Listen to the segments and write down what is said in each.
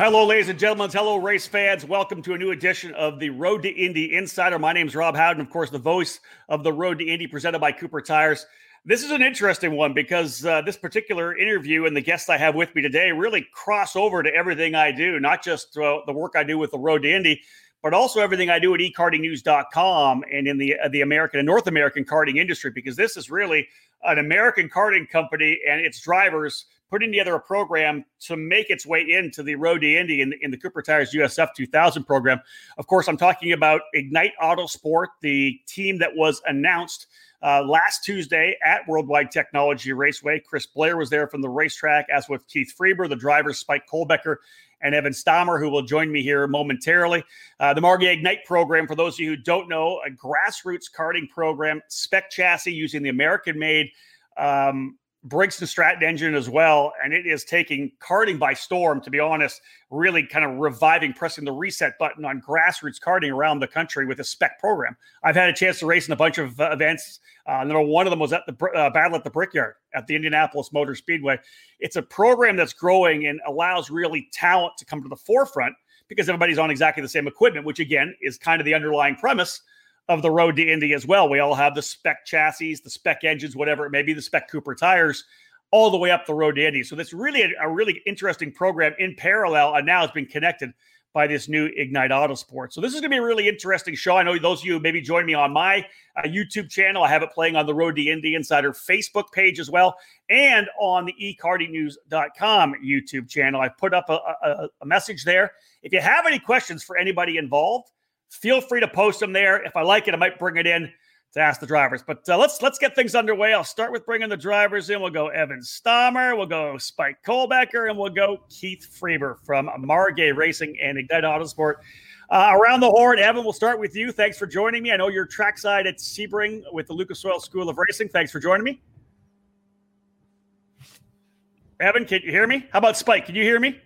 Well, hello, ladies and gentlemen. Hello, race fans. Welcome to a new edition of the Road to Indy Insider. My name is Rob Howden, of course, the voice of the Road to Indy presented by Cooper Tires. This is an interesting one because uh, this particular interview and the guests I have with me today really cross over to everything I do, not just uh, the work I do with the Road to Indy, but also everything I do at ekartingnews.com and in the uh, the American and North American karting industry because this is really an American karting company and its drivers putting together a program to make its way into the Road to Indy in, in the Cooper Tires USF 2000 program. Of course, I'm talking about Ignite Autosport, the team that was announced uh, last Tuesday at Worldwide Technology Raceway. Chris Blair was there from the racetrack, as with Keith Freber, the drivers Spike Kohlbecker and Evan Stamer, who will join me here momentarily. Uh, the Margay Ignite program, for those of you who don't know, a grassroots karting program, spec chassis using the American made um, Briggs and Stratton engine as well, and it is taking karting by storm. To be honest, really kind of reviving, pressing the reset button on grassroots karting around the country with a spec program. I've had a chance to race in a bunch of uh, events. Uh, number one of them was at the uh, battle at the Brickyard at the Indianapolis Motor Speedway. It's a program that's growing and allows really talent to come to the forefront because everybody's on exactly the same equipment, which again is kind of the underlying premise of the road to Indy as well. We all have the spec chassis, the spec engines, whatever it may be, the spec Cooper tires, all the way up the road to Indy. So that's really a, a really interesting program in parallel, and now it's been connected by this new Ignite Autosport. So this is going to be a really interesting show. I know those of you maybe join me on my uh, YouTube channel. I have it playing on the Road to Indy Insider Facebook page as well, and on the ekartingnews.com YouTube channel. I put up a, a, a message there. If you have any questions for anybody involved, Feel free to post them there. If I like it, I might bring it in to ask the drivers. But uh, let's let's get things underway. I'll start with bringing the drivers in. We'll go Evan Stamer, we'll go Spike Kohlbecker, and we'll go Keith Freber from Margay Racing and Ignite Autosport. Uh, around the horn, Evan, we'll start with you. Thanks for joining me. I know you're trackside at Sebring with the Lucas Oil School of Racing. Thanks for joining me. Evan, can you hear me? How about Spike? Can you hear me?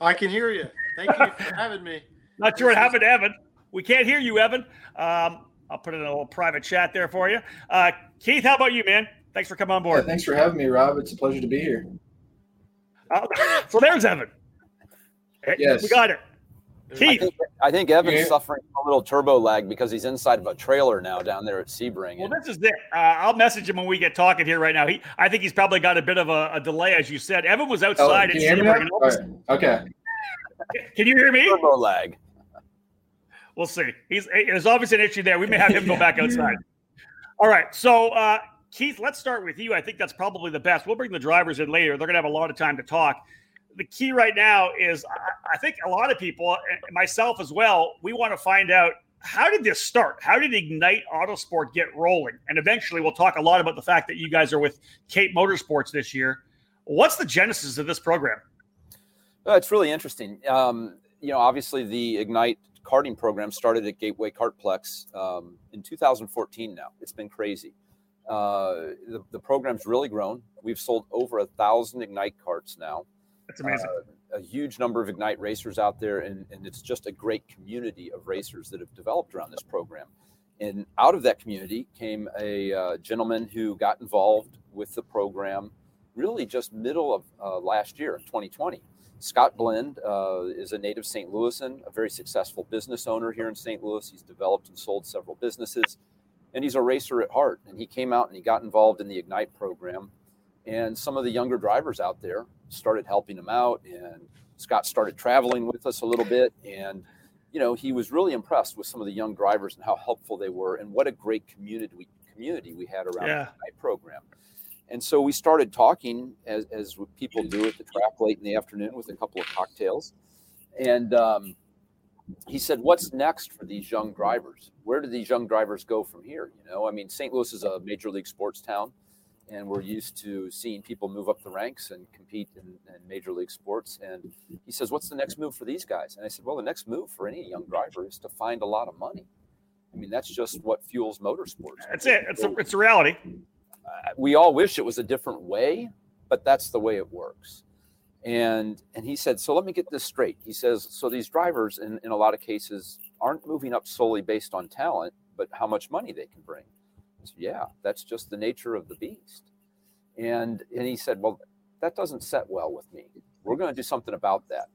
I can hear you. Thank you for having me. Not sure what happened Evan. We can't hear you, Evan. Um, I'll put it in a little private chat there for you. Uh, Keith, how about you, man? Thanks for coming on board. Yeah, thanks for having me, Rob. It's a pleasure to be here. Uh, so there's Evan. Yes. We got it. Keith. I think, I think Evan's yeah. suffering a little turbo lag because he's inside of a trailer now down there at Sebring. Well, this is it. Uh, I'll message him when we get talking here right now. He, I think he's probably got a bit of a, a delay, as you said. Evan was oh, outside oh, at Sebring. Right. Okay. Can you hear me? Turbo lag. We'll see. He's there's obviously an issue there. We may have him go back outside. All right. So uh, Keith, let's start with you. I think that's probably the best. We'll bring the drivers in later. They're going to have a lot of time to talk. The key right now is I think a lot of people, myself as well, we want to find out how did this start? How did Ignite Autosport get rolling? And eventually, we'll talk a lot about the fact that you guys are with Cape Motorsports this year. What's the genesis of this program? Well, it's really interesting. Um, you know, obviously, the Ignite karting program started at Gateway Kartplex um, in 2014 now. It's been crazy. Uh, the, the, program's really grown. We've sold over a thousand Ignite carts now. That's amazing. Uh, a huge number of Ignite racers out there, and, and it's just a great community of racers that have developed around this program. And out of that community came a uh, gentleman who got involved with the program really just middle of uh, last year, 2020. Scott Blend uh, is a native St. Louisan, a very successful business owner here in St. Louis. He's developed and sold several businesses, and he's a racer at heart. And he came out and he got involved in the Ignite program. And some of the younger drivers out there started helping him out. And Scott started traveling with us a little bit. And, you know, he was really impressed with some of the young drivers and how helpful they were and what a great community we, community we had around yeah. the Ignite program. And so we started talking as, as people do at the track late in the afternoon with a couple of cocktails. And um, he said, What's next for these young drivers? Where do these young drivers go from here? You know, I mean, St. Louis is a major league sports town, and we're used to seeing people move up the ranks and compete in, in major league sports. And he says, What's the next move for these guys? And I said, Well, the next move for any young driver is to find a lot of money. I mean, that's just what fuels motorsports. That's it. It's a, it's a reality we all wish it was a different way, but that's the way it works. And and he said, so let me get this straight. He says, so these drivers in, in a lot of cases aren't moving up solely based on talent, but how much money they can bring. Said, yeah, that's just the nature of the beast. And and he said, well, that doesn't set well with me. We're going to do something about that.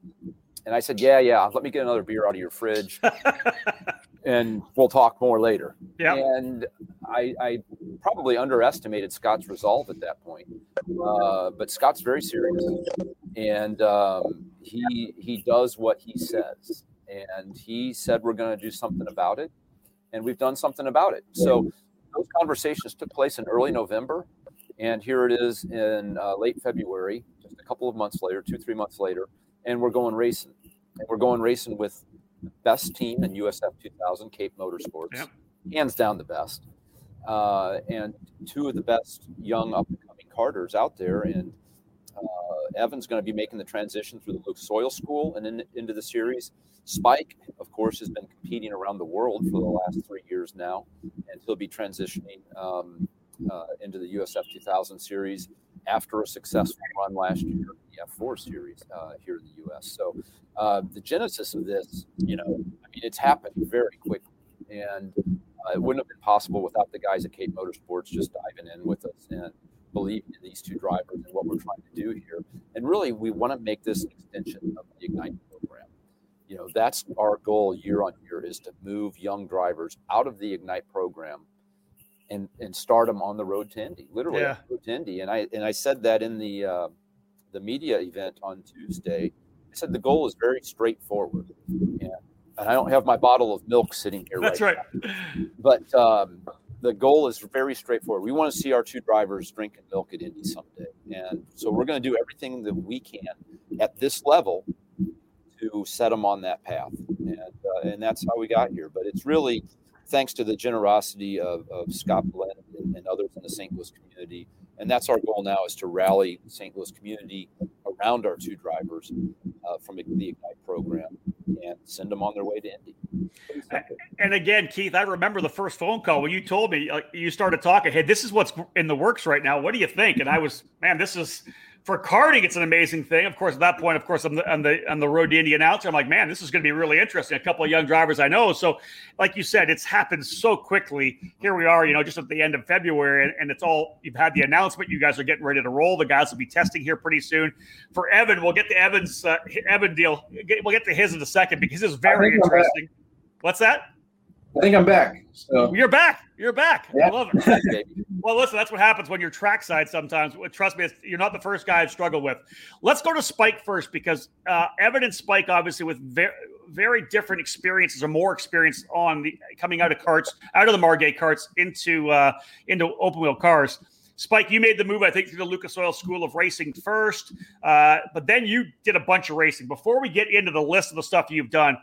and I said, "Yeah, yeah. Let me get another beer out of your fridge, and we'll talk more later." Yeah. And I, I probably underestimated Scott's resolve at that point, uh, but Scott's very serious, and um, he he does what he says, and he said we're going to do something about it, and we've done something about it. So those conversations took place in early November, and here it is in uh, late February, just a couple of months later, two three months later, and we're going racing. And we're going racing with the best team in USF 2000, Cape Motorsports, Yep. hands down the best, uh, and two of the best young up and coming carters out there. And uh, Evan's going to be making the transition through the Lucas Oil School and in, into the series. Spike, of course, has been competing around the world for the last three years now, and he'll be transitioning um, uh, into the USF 2000 series after a successful run last year in the F4 series uh, here in the U.S. So uh, the genesis of this, you know, I mean, it's happened very quickly, and uh, it wouldn't have been possible without the guys at Cape Motorsports just diving in with us and believing in these two drivers and what we're trying to do here. And really, we want to make this an extension of the Ignite program. You know, that's our goal year on year is to move young drivers out of the Ignite program and and start them on the road to Indy, literally Yeah. road to Indy. And I and I said that in the uh, the media event on Tuesday. I said the goal is very straightforward, and, and I don't have my bottle of milk sitting here. That's right right. but um, the goal is very straightforward. We want to see our two drivers drinking milk at Indy someday, and so we're going to do everything that we can at this level to set them on that path, and uh, and that's how we got here. But it's really thanks to the generosity of, of Scott Glenn and, others in the St. Louis community, and that's our goal now is to rally the St. Louis community around our two drivers uh, from the Ignite program and send them on their way to Indy. And again, Keith, I remember the first phone call when you told me like, you started talking. Hey, this is what's in the works right now. What do you think? And I was, man, this is for karting. It's an amazing thing. Of course, at that point, of course, I'm the on the on the road to Indy announcer. I'm like, man, this is going to be really interesting. A couple of young drivers I know. So, like you said, it's happened so quickly. Here we are, you know, just at the end of February, and, and it's all you've had the announcement. You guys are getting ready to roll. The guys will be testing here pretty soon. For Evan, we'll get to Evan's uh, Evan deal. We'll get to his in a second because it's very I'm interesting. What's that? I think I'm back. So You're back. You're back. I love it. Well, listen, that's what happens when you're trackside sometimes. Trust me, it's, you're not the first guy I've struggled with. Let's go to Spike first because uh, Evan and Spike, obviously, with very, very different experiences or more experience on the coming out of carts, out of the Margay carts into uh, into open wheel cars. Spike, you made the move, I think, through the Lucas Oil School of Racing first, uh, but then you did a bunch of racing. Before we get into the list of the stuff you've done,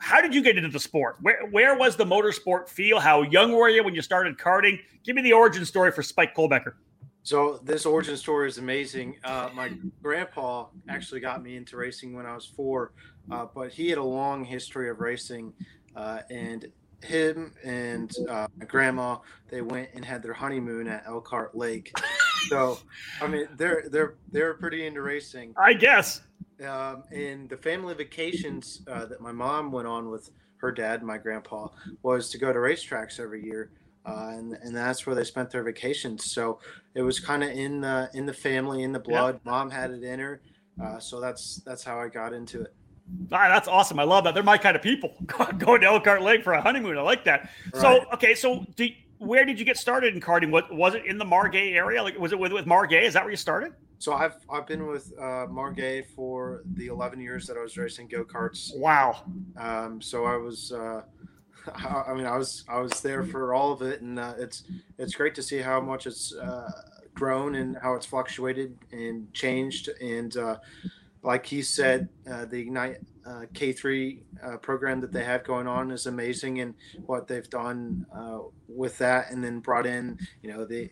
how did you get into the sport? Where where was the motorsport feel? How young were you when you started karting? Give me the origin story for Spike Kohlbecker. So this origin story is amazing. Uh, my grandpa actually got me into racing when I was four, uh, but he had a long history of racing, uh, and him and uh, my grandma they went and had their honeymoon at Elkhart Lake. So, I mean, they're they're they're pretty into racing. I guess. Um, and the family vacations uh, that my mom went on with her dad, my grandpa, was to go to racetracks every year, uh, and and that's where they spent their vacations. So it was kind of in the in the family, in the blood. Mom had it in her, uh, so that's that's how I got into it. Ah, that's awesome. I love that. They're my kind of people. Going to Elkhart Lake for a honeymoon. I like that. So, okay, so do, where did you get started in karting? What was it in the Margay area? Like, was it with, with Margay? Is that where you started? So I've I've been with uh, Margay for the 11 years that I was racing go karts. Wow. Um, so I was, uh, I I mean, I was, I was there for all of it, and uh, it's, it's great to see how much it's uh, grown and how it's fluctuated and changed. And uh, like he said, uh, the Ignite uh, K3 uh, program that they have going on is amazing, and what they've done uh, with that, and then brought in, you know, the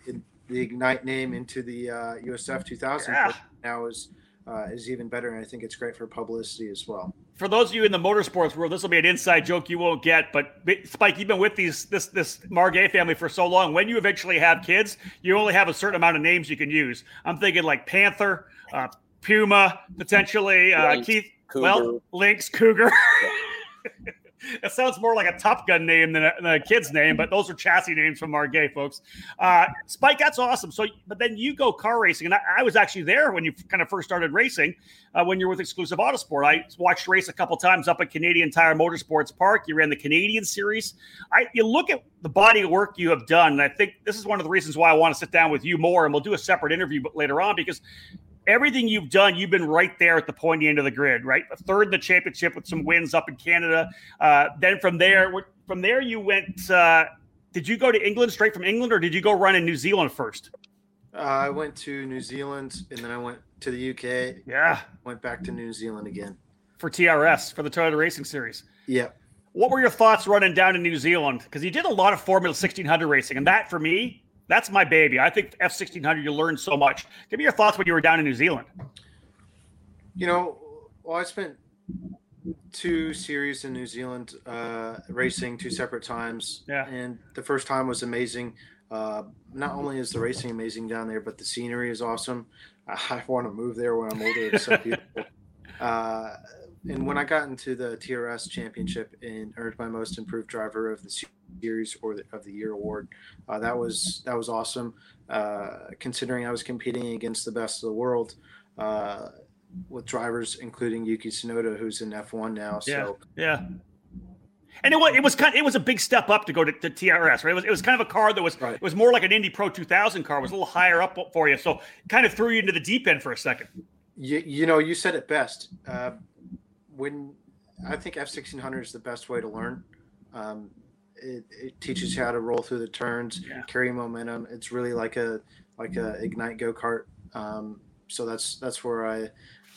the Ignite name into the uh, USF 2000 Yeah. now is. Uh, is even better, and I think it's great for publicity as well. For those of you in the motorsports world, this will be an inside joke you won't get. But Spike, you've been with these this this Margay family for so long. When you eventually have kids, you only have a certain amount of names you can use. I'm thinking like Panther, uh, Puma, potentially uh, Lynx, Keith. Cougar. Well, Lynx, Cougar. it sounds more like a Top Gun name than a, than a kid's name, but those are chassis names from Margay, folks. Uh, Spike, that's awesome. So, but then you go car racing, and I, I was actually there when you kind of first started racing. Uh, when you're with Exclusive Autosport, I watched race a couple times up at Canadian Tire Motorsports Park. You ran the Canadian Series. I you look at the body of work you have done, and I think this is one of the reasons why I want to sit down with you more, and we'll do a separate interview later on because everything you've done, you've been right there at the pointy end of the grid, right? A third in the championship with some wins up in Canada. Uh, then from there, from there you went. Uh, did you go to England straight from England, or did you go run in New Zealand first? Uh, I went to New Zealand, and then I went to the UK. Yeah, went back to New Zealand again for TRS for the Toyota Racing Series. Yeah. What were your thoughts running down to New Zealand? Because you did a lot of Formula 1600 racing, and that for me that's my baby. I think F sixteen hundred. You learn so much. Give me your thoughts when you were down in New Zealand. You know, well, I spent two series in New Zealand uh, racing two separate times. Yeah. And the first time was amazing. Uh, not only is the racing amazing down there, but the scenery is awesome. I want to move there when I'm older. It's so beautiful. Uh, and when I got into the TRS championship and earned my most improved driver of the series or the, of the year award, uh, that was that was awesome. Uh, considering I was competing against the best of the world uh, with drivers, including Yuki Tsunoda, who's in F1 now. So yeah. And it was, it was kind of, it was a big step up to go to, to TRS, right? It was, it was kind of a car that was right. it was more like an Indy Pro 2000 car. It was a little higher up for you, so kind of threw you into the deep end for a second. You, you know, you said it best. Uh, when I think F sixteen hundred is the best way to learn. Um, it, it, teaches you how to roll through the turns, yeah. carry momentum. It's really like a like a ignite go kart. Um, so that's that's where I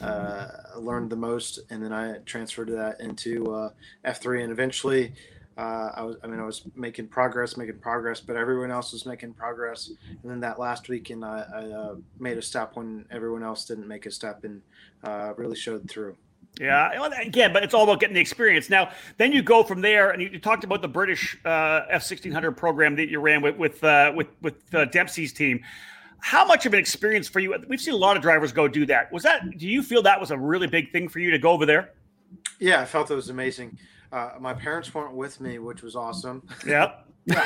uh, learned the most, and then I transferred that into uh, F three, and eventually. Uh, I was, I mean, I was making progress, making progress, but everyone else was making progress. And then that last weekend, I, I uh, made a step when everyone else didn't make a step, and uh, really showed through. Yeah, again, but it's all about getting the experience. Now, then you go from there, and you, you talked about the British uh, F sixteen hundred program that you ran with with uh, with with uh, Dempsey's team. How much of an experience for you? We've seen a lot of drivers go do that. Was that? Do you feel that was a really big thing for you to go over there? Yeah, I felt it was amazing. Uh, my parents weren't with me, which was awesome. Yep. Yeah,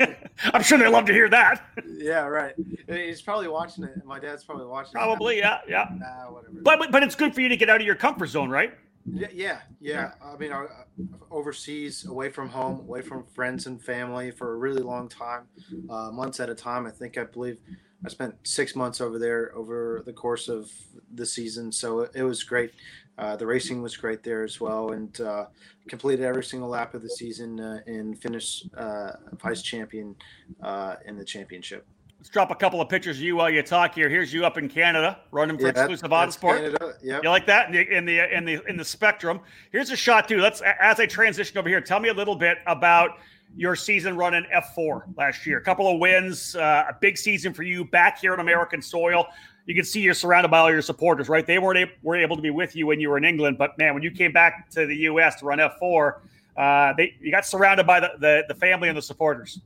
I'm sure they love to hear that. Yeah, right. He's probably watching it. My dad's probably watching. Probably, yeah, yeah. Nah, whatever. But but it's good for you to get out of your comfort zone, right? Yeah, yeah, yeah. I mean, uh, overseas, away from home, away from friends and family for a really long time, uh, months at a time. I think I believe I spent six months over there over the course of the season, so it, it was great. Uh, the racing was great there as well, and uh, completed every single lap of the season uh, and finished uh, vice champion uh, in the championship. Let's drop a couple of pictures of you while you talk here. Here's you up in Canada running for yeah, exclusive Autosport. Yeah, you like that in the, in the in the in the spectrum. Here's a shot too. Let's as I transition over here. Tell me a little bit about your season running F4 last year. A couple of wins, uh, a big season for you back here on American soil you can see you're surrounded by all your supporters, right? They weren't able, were able to be with you when you were in England, but man, when you came back to the U.S. to run F4, uh, they you got surrounded by the, the, the family and the supporters.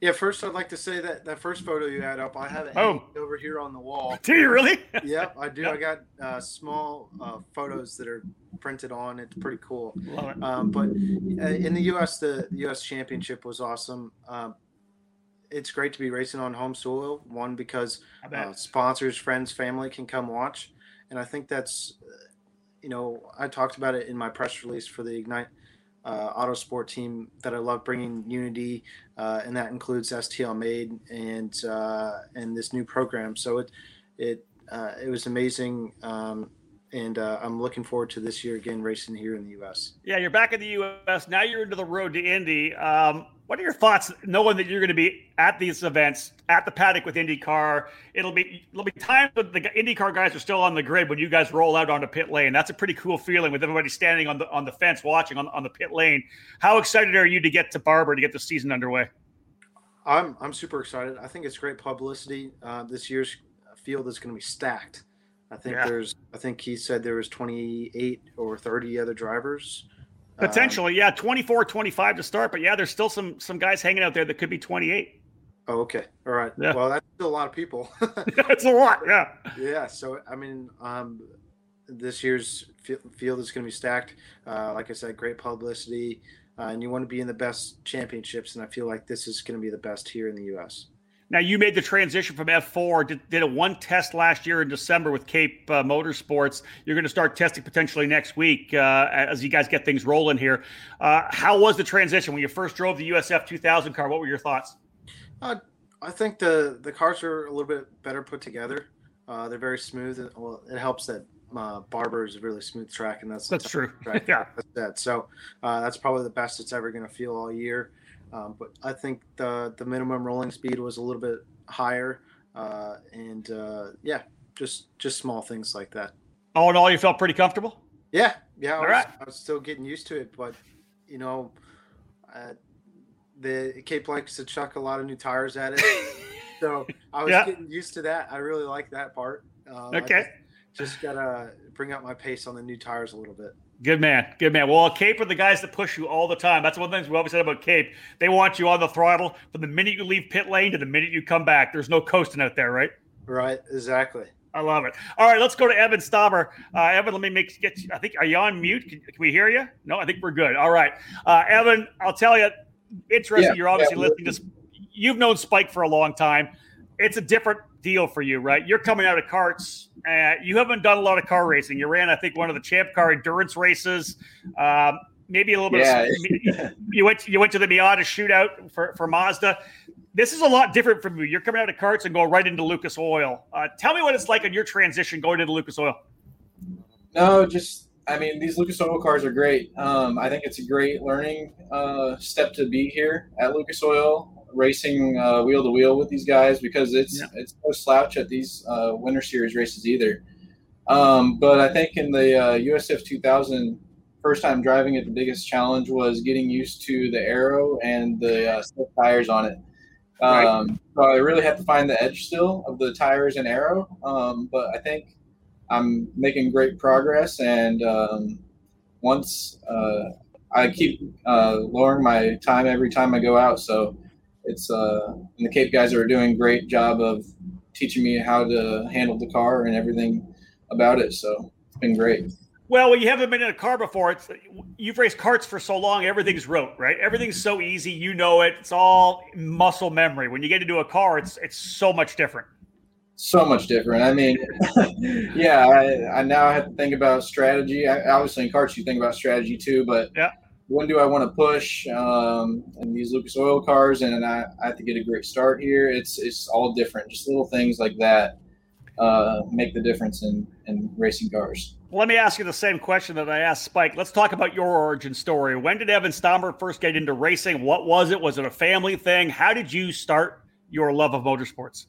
Yeah, first I'd like to say that that first photo you had up, I have it oh. over here on the wall. Do you really? yep, I do. Yep. I got uh, small uh, photos that are printed on. It's pretty cool. Love it. Um, but uh, in the U.S., the, the U.S. Championship was awesome. Um, it's great to be racing on home soil. One because uh, sponsors, friends, family can come watch, and I think that's, you know, I talked about it in my press release for the Ignite uh, Autosport team that I love bringing unity, uh, and that includes STL Made and uh, and this new program. So it it uh, it was amazing. Um, and uh, I'm looking forward to this year again racing here in the U.S. Yeah, you're back in the U.S. Now you're into the road to Indy. Um, what are your thoughts, knowing that you're going to be at these events, at the paddock with IndyCar? It'll be it'll be times when the IndyCar guys are still on the grid when you guys roll out onto pit lane. That's a pretty cool feeling with everybody standing on the on the fence watching on, on the pit lane. How excited are you to get to Barber to get the season underway? I'm I'm super excited. I think it's great publicity. Uh, this year's field is going to be stacked. I think yeah. there's I think he said there was 28 or 30 other drivers. Potentially, um, yeah, 24, 25 to start, but yeah, there's still some some guys hanging out there that could be 28. Oh, okay. All right. Yeah. Well, that's still a lot of people. that's a lot. Yeah. Yeah. So, I mean, um, this year's field is going to be stacked. Uh, like I said, great publicity, uh, and you want to be in the best championships. And I feel like this is going to be the best here in the U.S. Now you made the transition from F4. Did, did a one test last year in December with Cape uh, Motorsports. You're going to start testing potentially next week uh, as you guys get things rolling here. Uh, how was the transition when you first drove the USF 2000 car? What were your thoughts? Uh, I think the the cars are a little bit better put together. Uh, they're very smooth. And, Well, it helps that uh, Barber is a really smooth track, and that's that's true. Track yeah, that's that. So that's probably the best it's ever going to feel all year. Um, but I think the the minimum rolling speed was a little bit higher, uh, and uh, yeah, just just small things like that. All in all, you felt pretty comfortable. Yeah, yeah. I was, right. I was still getting used to it, but you know, uh, the Cape likes to chuck a lot of new tires at it, so I was yeah. getting used to that. I really like that part. Uh, okay. Just, just gotta bring up my pace on the new tires a little bit. Good man. Good man. Well, Cape are the guys that push you all the time. That's one of the things we always said about Cape. They want you on the throttle from the minute you leave pit lane to the minute you come back. There's no coasting out there, right? Right. Exactly. I love it. All right, let's go to Evan Stamer. Uh, Evan, let me make get. You, I think are you on mute? Can, can, we hear you? No, I think we're good. All right, uh, Evan. I'll tell you. Interesting. Yeah, you're obviously yeah, listening to. You've known Spike for a long time. It's a different deal for you, right? You're coming out of carts. uh, you haven't done a lot of car racing. You ran, I think, one of the Champ Car endurance races. Um, maybe a little bit. Yeah. Of, you went. You went to the Miata shootout for for Mazda. This is a lot different from you. You're coming out of carts and going right into Lucas Oil. Uh, tell me what it's like on your transition going into Lucas Oil. No, just I mean these Lucas Oil cars are great. Um, I think it's a great learning uh, step to be here at Lucas Oil racing uh, wheel to wheel with these guys because it's yeah. it's no slouch at these uh, Winter Series races either. Um, but I think in the uh, USF 2000, first time driving it, the biggest challenge was getting used to the aero and the uh, tires on it. Um, right. So I really had to find the edge still of the tires and aero. Um, but I think I'm making great progress, and um, once uh, I keep uh, lowering my time every time I go out, so it's uh, and the Cape guys are doing a great job of teaching me how to handle the car and everything about it. So it's been great. Well, when you haven't been in a car before, it's you've raced carts for so long, everything's rote, right? Everything's so easy, you know it. It's all muscle memory. When you get into a car, it's it's so much different. So much different. I mean, yeah, I, I now have to think about strategy. I, obviously, in carts, you think about strategy too, but yeah when do I want to push um, and these Lucas Oil cars, and I, I, have to get a great start here. It's it's all different. Just little things like that uh, make the difference in in racing cars. Let me ask you the same question that I asked Spike. Let's talk about your origin story. When did Evan Stamer first get into racing? What was it? Was it a family thing? How did you start your love of motorsports?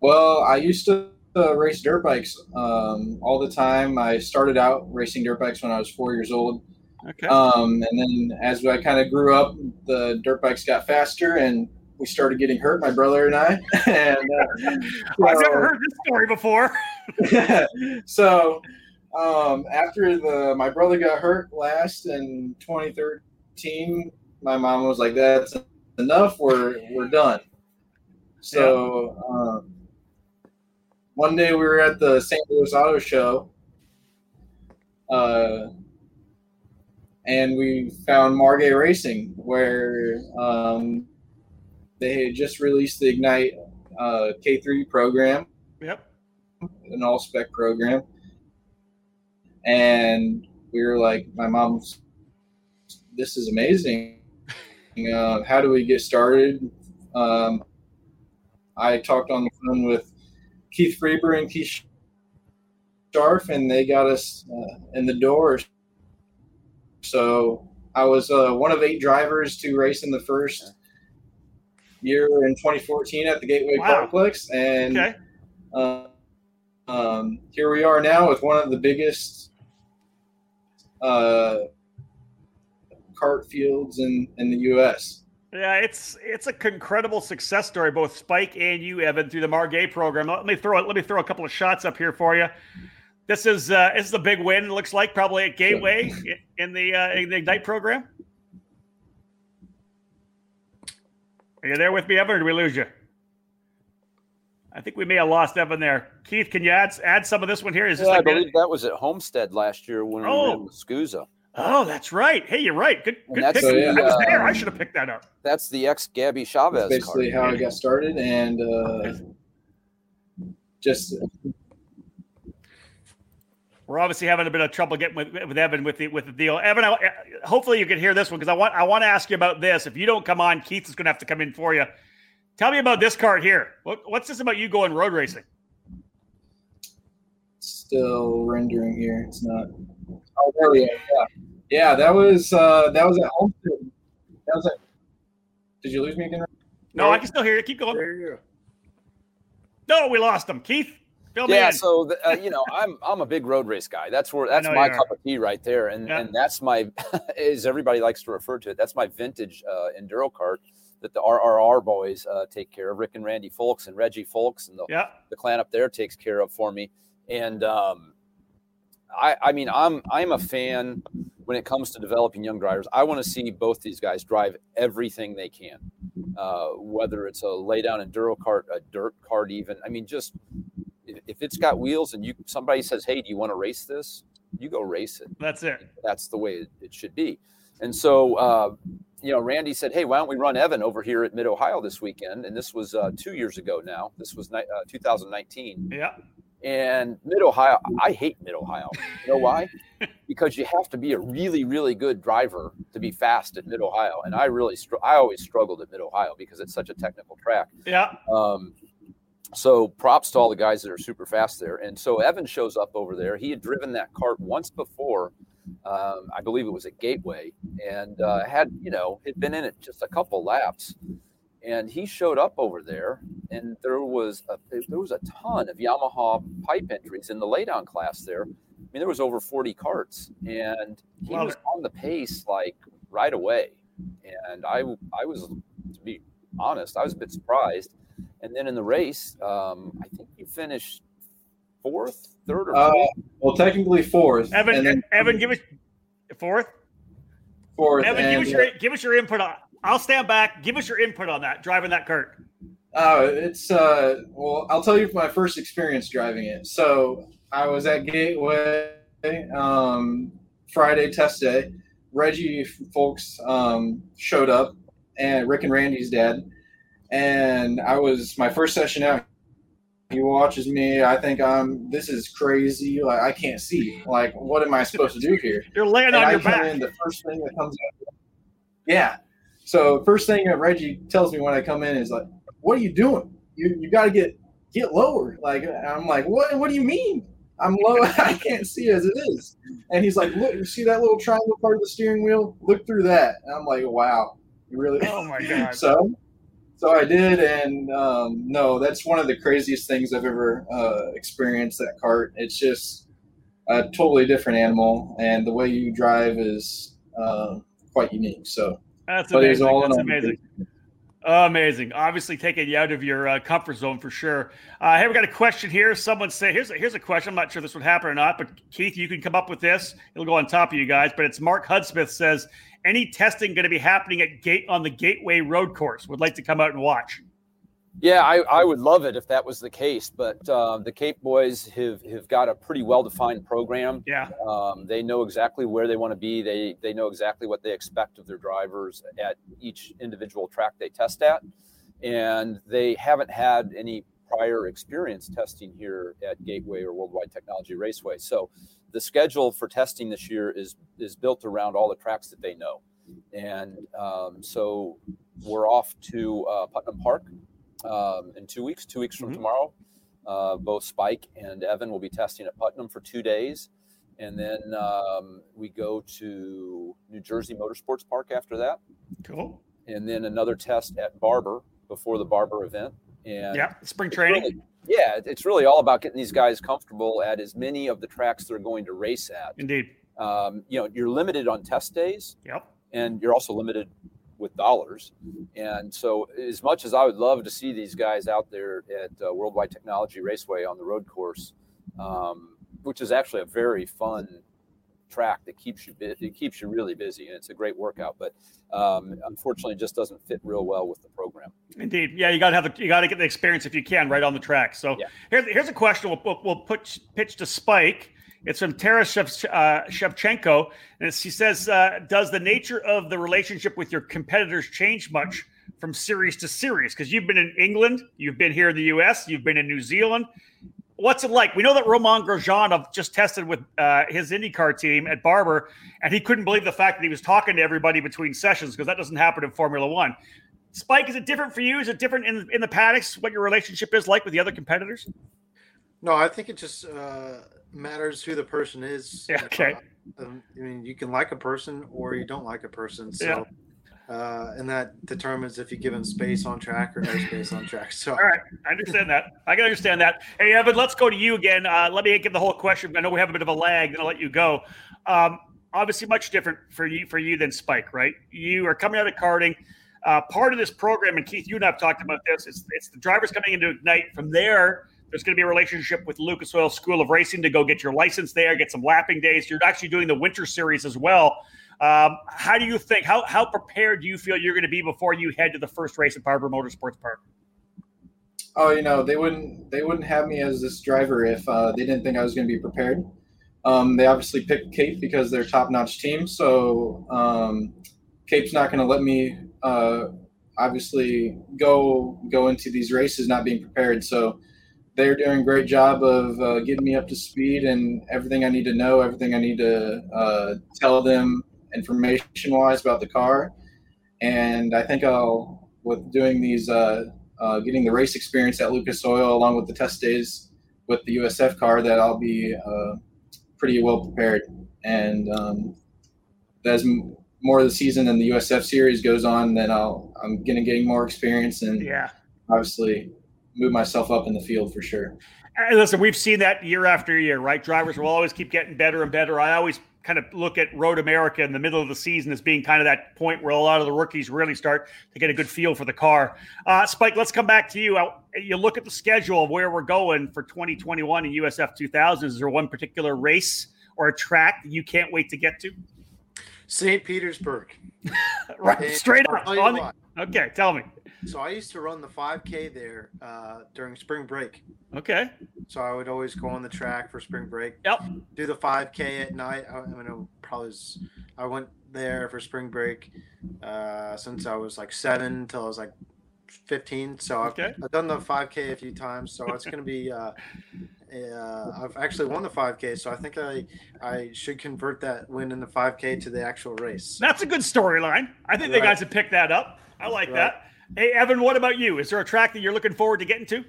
Well, I used to uh, race dirt bikes um, all the time. I started out racing dirt bikes when I was four years old. Okay. Um, and then as I kind of grew up, the dirt bikes got faster and we started getting hurt, my brother and I. and uh, so, I've never heard this story before. so um, after the my brother got hurt last in 2013, my mom was like, "That's enough. We're we're done." So yeah. um, one day we were at the St. Louis Auto Show. Uh, and we found Margay Racing, where um, they had just released the Ignite uh, K3 program. Yep. An all spec program. And we were like, my mom's, this is amazing. Uh, how do we get started? Um, I talked on the phone with Keith Freber and Keith Sharf, and they got us uh, in the door so I was uh, one of eight drivers to race in the first year in 2014 at the Gateway wow. Complex, and okay. uh, um, here we are now with one of the biggest uh, kart fields in in the U.S. Yeah, it's it's a incredible success story, both Spike and you, Evan, through the Margay program. Let me throw it. let me throw a couple of shots up here for you. This is uh, this is a big win. It looks like probably at Gateway in the uh, in the Ignite program. Are you there with me, Evan, or did we lose you? I think we may have lost Evan there. Keith, can you add add some of this one here? Is yeah, like I believe that was at Homestead last year when oh. we were in SKUSA. Oh, that's right. Hey, you're right. Good, good pick. So, yeah, I was there. uh, I should have picked that up. That's the ex Gabby Chaves. That's basically card. how I got started, and uh, just We're obviously having a bit of trouble getting with, with Evan with the with the deal. Evan, I, hopefully you can hear this one because I want I want to ask you about this. If you don't come on, Keith is going to have to come in for you. Tell me about this card here. What, what's this about you going road racing? still rendering here. It's not. Oh, there we go. Yeah, yeah. That was uh, that was at Homestead. That was at. Did you lose me again? No, I can still hear you. Keep going. There you go. No, we lost him. Keith, fill Yeah, so the, uh, you know, I'm I'm a big road race guy. That's where that's my cup of tea right there, and Yeah. and that's my, as everybody likes to refer to it, that's my vintage uh, enduro cart that the RRR boys uh, take care of. Rick and Randy Folks and Reggie Folks and the yeah, the clan up there takes care of for me. And um, I, I mean, I'm I'm a fan when it comes to developing young drivers. I want to see both these guys drive everything they can, uh, whether it's a lay down enduro cart, a dirt cart, even. I mean, just if, if it's got wheels and you somebody says, "Hey, do you want to race this?" You go race it that's it. that's the way it, it should be. And so, uh, you know, Randy said, "Hey, why don't we run Evan over here at Mid Ohio this weekend?" And this was uh, two years ago now. This was ni- uh, 2019. Yeah, And Mid Ohio, I hate Mid Ohio. You know why? because you have to be a really, really good driver to be fast at Mid Ohio. And I really, str- I always struggled at Mid Ohio because it's such a technical track. yeah. Um, so props to all the guys that are super fast there. And so Evan shows up over there. He had driven that cart once before. Um, I believe it was at Gateway, and uh, had you know had been in it just a couple laps. And he showed up over there, and there was a there was a ton of Yamaha pipe entries in the laydown class there. I mean, there was over forty carts, and he was on the pace like right away. And I I was to be honest, I was a bit surprised. And then in the race, um, I think you finished fourth, third, or Uh, fourth. well, technically fourth. Evan, and then Evan, give us fourth. fourth. Evan, give us your give us your input on. I'll stand back. Give us your input on that driving that cart. Uh, it's uh, well, I'll tell you my first experience driving it. So I was at Gateway um, Friday test day. Reggie folks um, showed up, and Rick and Randy's dad, and I was my first session out. He watches me. I think I'm. This is crazy. Like I can't see. Like what am I supposed to do here? You're laying and on I your back. in, the first thing that comes out. Yeah. So first thing that Reggie tells me when I come in is like, "What are you doing? You you got to get get lower." Like I'm like, "What? What do you mean? I'm low. I can't see as it is." And he's like, "Look, you see that little triangle part of the steering wheel? Look through that." And I'm like, "Wow, you really?" Oh my god. so so I did, and um, no, that's one of the craziest things I've ever uh, experienced. That cart, it's just a totally different animal, and the way you drive is uh, quite unique. So, That's but amazing. all That's amazing. Amazing. Obviously, taking you out of your uh, comfort zone for sure. Uh, hey, we got a question here. Someone say here's a, here's a question. I'm not sure this would happen or not, but Keith, you can come up with this. It'll go on top of you guys. But it's Mark Hudsmith says, any testing going to be happening at gate on the Gateway Road Course? Would like to come out and watch. Yeah, I, I would love it if that was the case. But um, the Cape Boys have, have got a pretty well defined program. Yeah, Um, they know exactly where they want to be. They they know exactly what they expect of their drivers at each individual track they test at, and they haven't had any prior experience testing here at Gateway or Worldwide Technology Raceway. So the schedule for testing this year is is built around all the tracks that they know, and um, so we're off to uh, Putnam Park um, in two weeks. Two weeks from Mhm. tomorrow. Uh, both Spike and Evan will be testing at Putnam for two days and then um, we go to New Jersey Motorsports Park after that, cool. and then another test at Barber before the Barber event. And Yeah, spring training. really- yeah, it's really all about getting these guys comfortable at as many of the tracks they're going to race at. Indeed. Um, you know, you're limited on test days, Yep. and you're also limited with dollars. And so, as much as I would love to see these guys out there at uh, Worldwide Technology Raceway on the road course, um, which is actually a very fun track that keeps you it keeps you really busy, and it's a great workout. But um, unfortunately, it just doesn't fit real well with the program. Indeed, yeah, you got to have the, you got to get the experience if you can right on the track. So yeah. here's here's a question we'll, we'll, we'll put pitch to Spike. It's from Tara uh, Shevchenko, and she says, uh, "Does the nature of the relationship with your competitors change much from series to series? Because you've been in England, you've been here in the U.S., you've been in New Zealand. What's it like? We know that Romain Grosjean just tested with uh, his IndyCar team at Barber, and he couldn't believe the fact that he was talking to everybody between sessions because that doesn't happen in Formula One. Spike, is it different for you? Is it different in in the paddocks? What your relationship is like with the other competitors? No, I think it just uh, matters who the person is. Yeah, okay. Uh, I mean, you can like a person or you don't like a person. So, yeah. Uh, and that determines if you give them space on track or no space on track. So, all right, I understand that. I can understand that. Hey, Evan, let's go to you again. Uh, let me get the whole question. I know we have a bit of a lag. Then I'll let you go. Um, obviously, much different for you for you than Spike, right? You are coming out of karting. Uh, part of this program, and Keith, you and I have talked about this. It's, it's the drivers coming into Ignite. From there, there's going to be a relationship with Lucas Oil School of Racing to go get your license there, get some lapping days. You're actually doing the winter series as well. Um, how do you think? How how prepared do you feel you're going to be before you head to the first race at Barber Motorsports Park? Oh, you know they wouldn't they wouldn't have me as this driver if uh, they didn't think I was going to be prepared. Um, they obviously picked Cape because they're top notch team, so um, Cape's not going to let me uh, obviously go go into these races not being prepared. So they're doing a great job of uh, getting me up to speed and everything I need to know, everything I need to uh, tell them information wise about the car. And I think I'll, with doing these, uh, uh, getting the race experience at Lucas Oil along with the test days with the USF car, that I'll be uh, pretty well prepared. And um, as more of the season and the USF series goes on, then I'll I'm gonna getting more experience and yeah, obviously move myself up in the field for sure. And listen, we've seen that year after year, right? Drivers will always keep getting better and better. I always kind of look at Road America in the middle of the season as being kind of that point where a lot of the rookies really start to get a good feel for the car. Uh, Spike, let's come back to you. You look at the schedule of where we're going for 2021 in USF 2000. Is there one particular race or a track that you can't wait to get to? St. Petersburg. right, straight up. The, okay, tell me. So I used to run the 5K there uh, during spring break. Okay. So I would always go on the track for spring break. Yep. Do the 5K at night. I, I mean, probably was, I went there for spring break uh, since I was like seven until I was like 15. So I've, okay. I've done the 5K a few times. So it's going to be. Uh, uh, I've actually won the 5K, so I think I I should convert that win in the 5K to the actual race. That's a good storyline. I think right. the guys have picked that up. I like right. that. Hey, Evan, what about you? Is there a track that you're looking forward to getting to?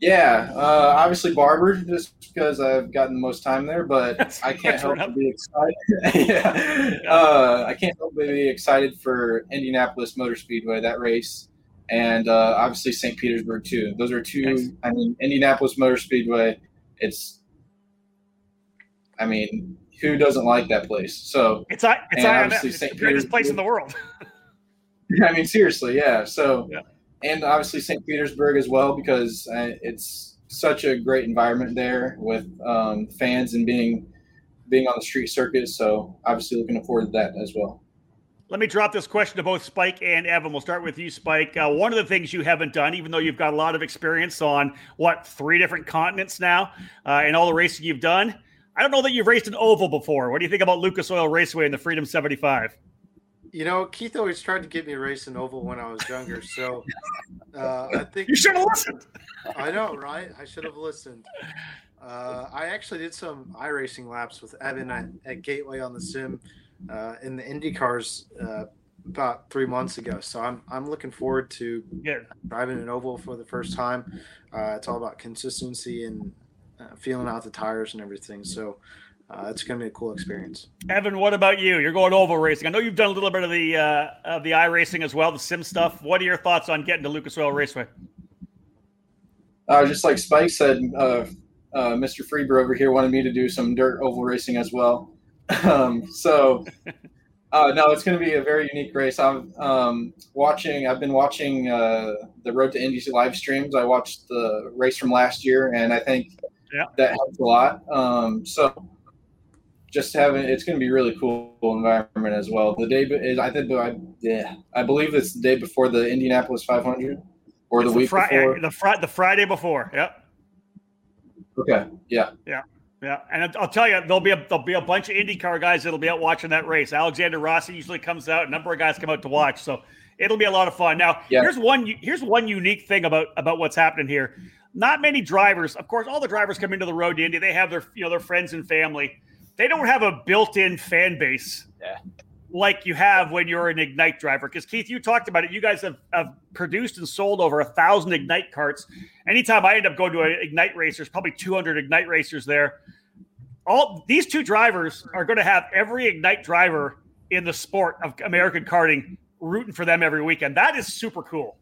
Yeah, uh, obviously Barber, just because I've gotten the most time there, but I can't help but be excited. yeah, uh, I can't help but be excited for Indianapolis Motor Speedway that race, and uh, obviously St. Petersburg too. Those are two. Nice. I mean, Indianapolis Motor Speedway. It's, I mean, who doesn't like that place? So it's it's, it's the greatest place in the world. I mean, seriously, yeah. So, yeah. and obviously St. Petersburg as well because uh, it's such a great environment there with um, fans and being being on the street circuit. So, obviously, looking forward to that as well. Let me drop this question to both Spike and Evan. We'll start with you, Spike. Uh, one of the things you haven't done, even though you've got a lot of experience on what three different continents now, uh, and all the racing you've done, I don't know that you've raced an oval before. What do you think about Lucas Oil Raceway and the Freedom 75? You know, Keith always tried to get me racing oval when I was younger, so uh, I think you should have listened. I know, right? I should have listened. Uh, I actually did some iRacing laps with Evan at, at Gateway on the sim uh, in the Indy cars uh, about three months ago. So I'm I'm looking forward to yeah. driving an oval for the first time. Uh, it's all about consistency and uh, feeling out the tires and everything. So uh, it's going to be a cool experience. Evan, what about you? You're going oval racing. I know you've done a little bit of the uh, of the iRacing as well, the sim stuff. What are your thoughts on getting to Lucas Oil Raceway? Uh, just like Spike said, uh, uh, Mr. Freber over here wanted me to do some dirt oval racing as well. um, so, uh, no, it's going to be a very unique race. I'm um, watching. I've been watching uh, the Road to Indy live streams. I watched the race from last year, and I think yeah. that helped a lot. Um, so just having it's going to be really cool environment as well. The day is I think I yeah I believe it's the day before the Indianapolis 500 or it's the week fri- eh, before. The, fr- the Friday before. Yep. Okay. Yeah. Yeah. Yeah, and I'll tell you, there'll be a there'll be a bunch of IndyCar guys that'll be out watching that race. Alexander Rossi usually comes out. A number of guys come out to watch, so it'll be a lot of fun. Now, yeah. here's one here's one unique thing about about what's happening here. Not many drivers, of course, all the drivers come into the road to Indy. They have their you know their friends and family. They don't have a built-in fan base. Yeah like you have when you're an Ignite driver. Because Keith, you talked about it. You guys have, have produced and sold over a thousand Ignite karts. Anytime I end up going to an Ignite race, there's probably 200 Ignite racers there. All these two drivers are going to have every Ignite driver in the sport of American karting rooting for them every weekend. That is super cool.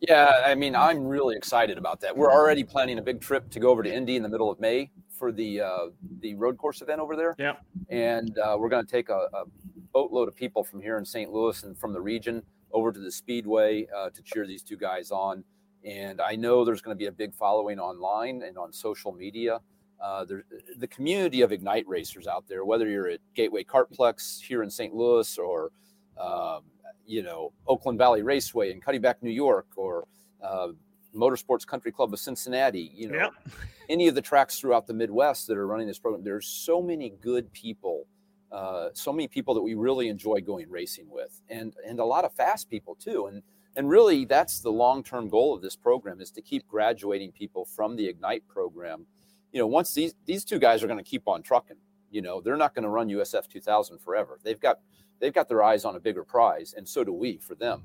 Yeah, I mean, I'm really excited about that. We're already planning a big trip to go over to Indy in the middle of May for the uh, the road course event over there. Yeah, and uh, we're going to take a, a boatload of people from here in St. Louis and from the region over to the Speedway uh, to cheer these two guys on. And I know there's going to be a big following online and on social media. Uh, the community of Ignite racers out there, whether you're at Gateway Kartplex here in St. Louis or, um, you know, Oakland Valley Raceway in Cuddyback, New York, or uh, Motorsports Country Club of Cincinnati, you know, yep. any of the tracks throughout the Midwest that are running this program, there's so many good people uh, so many people that we really enjoy going racing with, and and a lot of fast people too. And and really, that's the long term goal of this program is to keep graduating people from the Ignite program. You know, once these these two guys are going to keep on trucking, you know, they're not going to run USF 2000 forever. They've got they've got their eyes on a bigger prize, and so do we for them.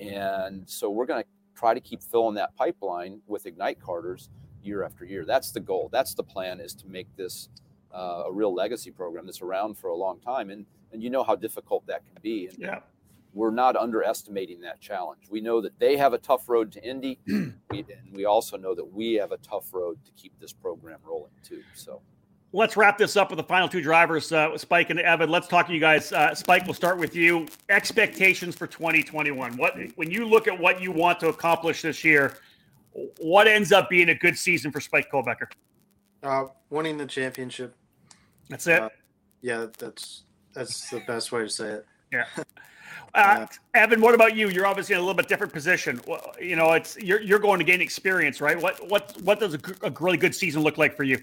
And so we're going to try to keep filling that pipeline with Ignite karters year after year. That's the goal. That's the plan is to make this uh, a real legacy program that's around for a long time, and and you know how difficult that can be. And yeah. We're not underestimating that challenge. We know that they have a tough road to Indy, we, and we also know that we have a tough road to keep this program rolling too. So, let's wrap this up with the final two drivers, uh, Spike and Evan. Let's talk to you guys. Uh, Spike, we'll start with you. Expectations for 2021. What when you look at what you want to accomplish this year, what ends up being a good season for Spike Kohlbecker? Uh, winning the championship. That's it. Uh, yeah, that's that's the best way to say it. Yeah. Uh, Evan, what about you? You're obviously in a little bit different position. Well, you know, it's you're you're going to gain experience, right? What what what does a, a really good season look like for you?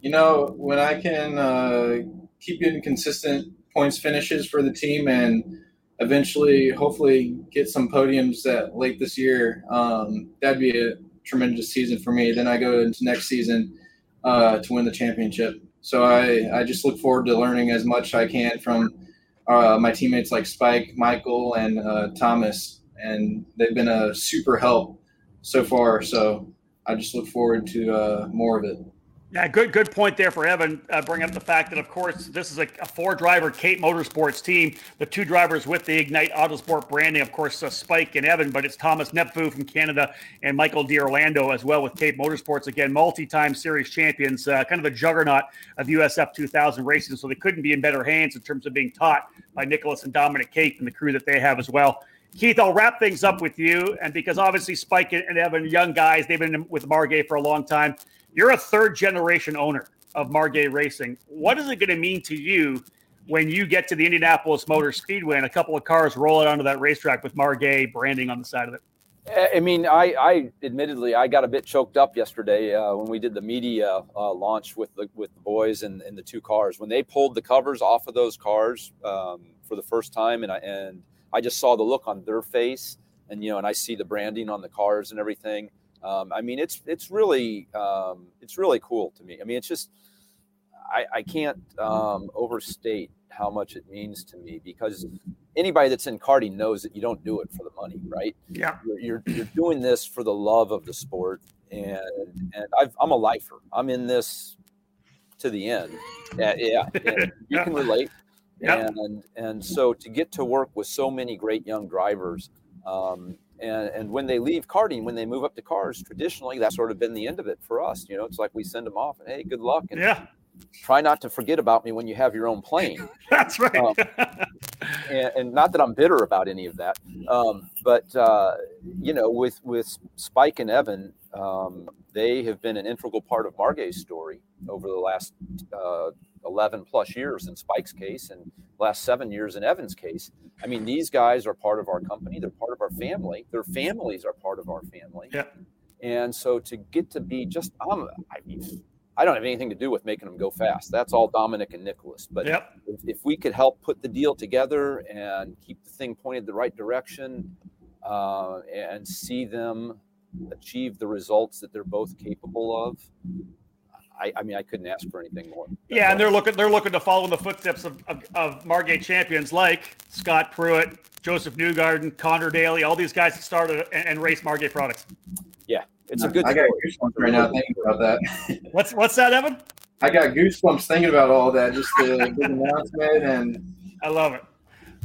You know, when I can uh, keep getting consistent points finishes for the team and eventually, hopefully, get some podiums that late this year, um, that'd be a tremendous season for me. Then I go into next season uh, to win the championship. So I, I just look forward to learning as much I can from uh, my teammates like Spike, Michael, and uh, Thomas, and they've been a super help so far. So I just look forward to uh, more of it. Yeah, good good point there for Evan. Uh, bring up the fact that, of course, this is a, a four-driver Cape Motorsports team. The two drivers with the Ignite Autosport branding, of course, uh, Spike and Evan, but it's Thomas Nepveu from Canada and Michael D'Orlando as well with Cape Motorsports. Again, multi-time series champions, uh, kind of a juggernaut of USF 2000 racing. So they couldn't be in better hands in terms of being taught by Nicholas and Dominic Cape and the crew that they have as well. Keith, I'll wrap things up with you, and because obviously Spike and Evan, young guys, they've been with Margay for a long time. You're a third generation owner of Margay Racing. What is it going to mean to you when you get to the Indianapolis Motor Speedway and a couple of cars roll it onto that racetrack with Margay branding on the side of it? I mean, I, I admittedly I got a bit choked up yesterday uh, when we did the media uh, launch with the with the boys and, and the two cars when they pulled the covers off of those cars um, for the first time and I and I just saw the look on their face and you know and I see the branding on the cars and everything. Um, I mean, it's it's really um, it's really cool to me. I mean, it's just I, I can't um, overstate how much it means to me because anybody that's in karting knows that you don't do it for the money, right? Yeah, you're you're, you're doing this for the love of the sport, and and i am a lifer. I'm in this to the end. Yeah, yeah, you can relate. Yep. And and so to get to work with so many great young drivers um, and, and when they leave karting, when they move up to cars, traditionally that's sort of been the end of it for us. You know, it's like we send them off and hey, good luck. And yeah. Try not to forget about me when you have your own plane. That's right. Um, and, and, not that I'm bitter about any of that, um, but uh, you know, with with Spike and Evan, um, they have been an integral part of Margay's story over the last uh, 11 plus years in Spike's case and last seven years in Evan's case. I mean, these guys are part of our company. They're part of our family. Their families are part of our family. Yeah. And so to get to be just, um, I mean, I don't have anything to do with making them go fast. That's all Dominic and Nicholas. But yep. if, if, we could help put the deal together and keep the thing pointed the right direction uh, and see them achieve the results that they're both capable of, I, I, mean, I couldn't ask for anything more. Yeah, and they're looking they're looking to follow in the footsteps of, of, of Margay champions like Scott Pruett, Josef Newgarden, Conor Daly, all these guys that started and, and raced Margay products. Yeah, it's a good. I got goosebumps right now thinking about that. what's what's that, Evan? I got goosebumps thinking about all that. Just the big announcement, and I love it.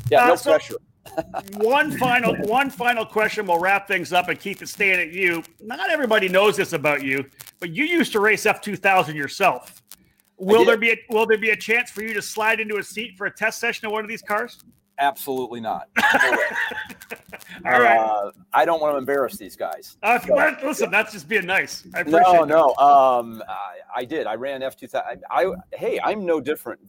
Yeah, no uh, so, pressure one final one final question. We'll wrap things up and keep it staying at you. Not everybody knows this about you, but you used to race F two thousand yourself. Will there be a, will there be a chance for you to slide into a seat for a test session of one of these cars? Absolutely not. All right. Uh, I don't want to embarrass these guys. Uh, so, listen, that's just being nice. I appreciate no, no. Um, I, I, did. I ran F two thousand. I, hey, I'm no different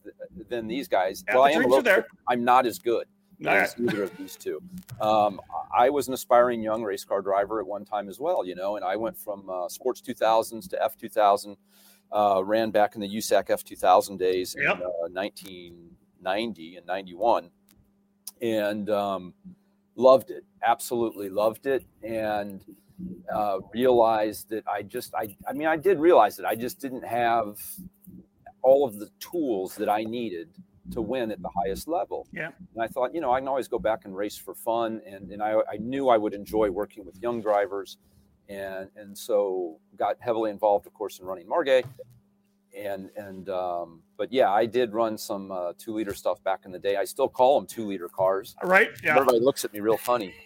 than these guys. Yeah, well, I am. A little, I'm not as good as either of these two. Um, I was an aspiring young race car driver at one time as well, you know, and I went from uh, sports 2000s to F2000. Uh, ran back in the USAC F2000 days yep. in uh, 1990 and 91, and um, loved it. Absolutely loved it, and uh, realized that I just I I mean I did realize that I just didn't have all of the tools that I needed to win at the highest level. Yeah. And I thought, you know, I can always go back and race for fun. And, and I, I knew I would enjoy working with young drivers. And, and so got heavily involved, of course, in running Margay. And, and, um, but yeah, I did run some uh, two liter stuff back in the day. I still call them two liter cars. Right. Yeah. Everybody looks at me real funny.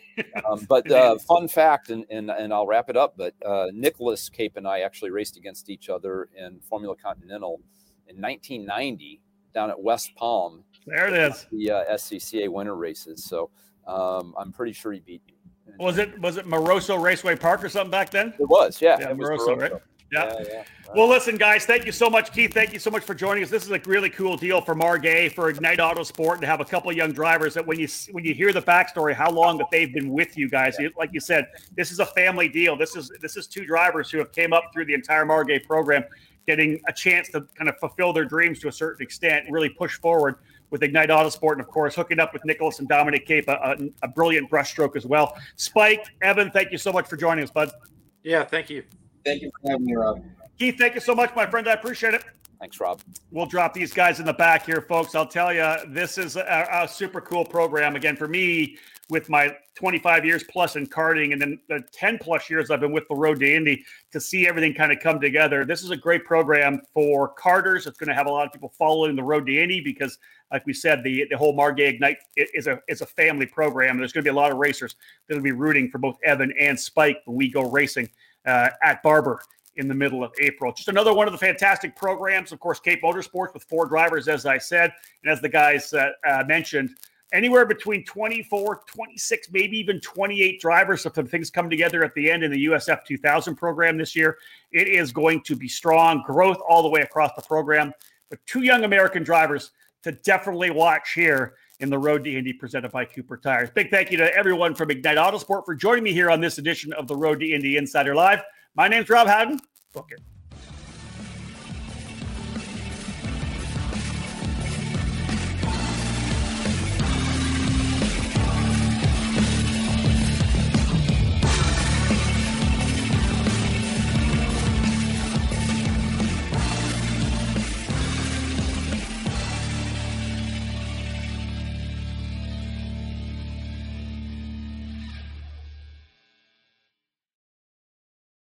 Um, but uh, fun fact, and, and, and I'll wrap it up. But uh, Nicholas Cape and I actually raced against each other in Formula Continental in 1990 down at West Palm. There it is. The uh, SCCA winter races. So um, I'm pretty sure he beat me. Was it was it Moroso Raceway Park or something back then? It was, yeah. Yeah, Moroso, right? Yeah. yeah, yeah. Well, listen, guys, thank you so much, Keith. Thank you so much for joining us. This is a really cool deal for Margay, for Ignite Autosport, to have a couple of young drivers that when you when you hear the backstory, how long that they've been with you guys, yeah. like you said, this is a family deal. This is this is two drivers who have came up through the entire Margay program getting a chance to kind of fulfill their dreams to a certain extent and really push forward with Ignite Autosport, and of course, hooking up with Nicholas and Dominic Cape, a, a, brilliant brushstroke as well. Spike, Evan, thank you so much for joining us, bud. Yeah, thank you. Thank you for having me, Rob. Keith, thank you so much, my friend. I appreciate it. Thanks, Rob. We'll drop these guys in the back here, folks. I'll tell you, this is a, a super cool program. Again, for me, with my 25 years plus in karting and then the 10 plus years I've been with the Road to Indy to see everything kind of come together. This is a great program for karters. It's going to have a lot of people following the Road to Indy because, like we said, the, the whole Margay Ignite is a is a family program. There's going to be a lot of racers that will be rooting for both Evan and Spike when we go racing uh, at Barber in the middle of April. Just another one of the fantastic programs. Of course, Cape Motorsports with four drivers, as I said, and as the guys uh, uh, mentioned anywhere between 24, 26, maybe even 28 drivers if things come together at the end in the USF 2000 program this year. It is going to be strong growth all the way across the program. But two young American drivers to definitely watch here in the Road to Indy presented by Cooper Tires. Big thank you to everyone from Ignite Autosport for joining me here on this edition of the Road to Indy Insider Live. My name's Rob Howden. Book it.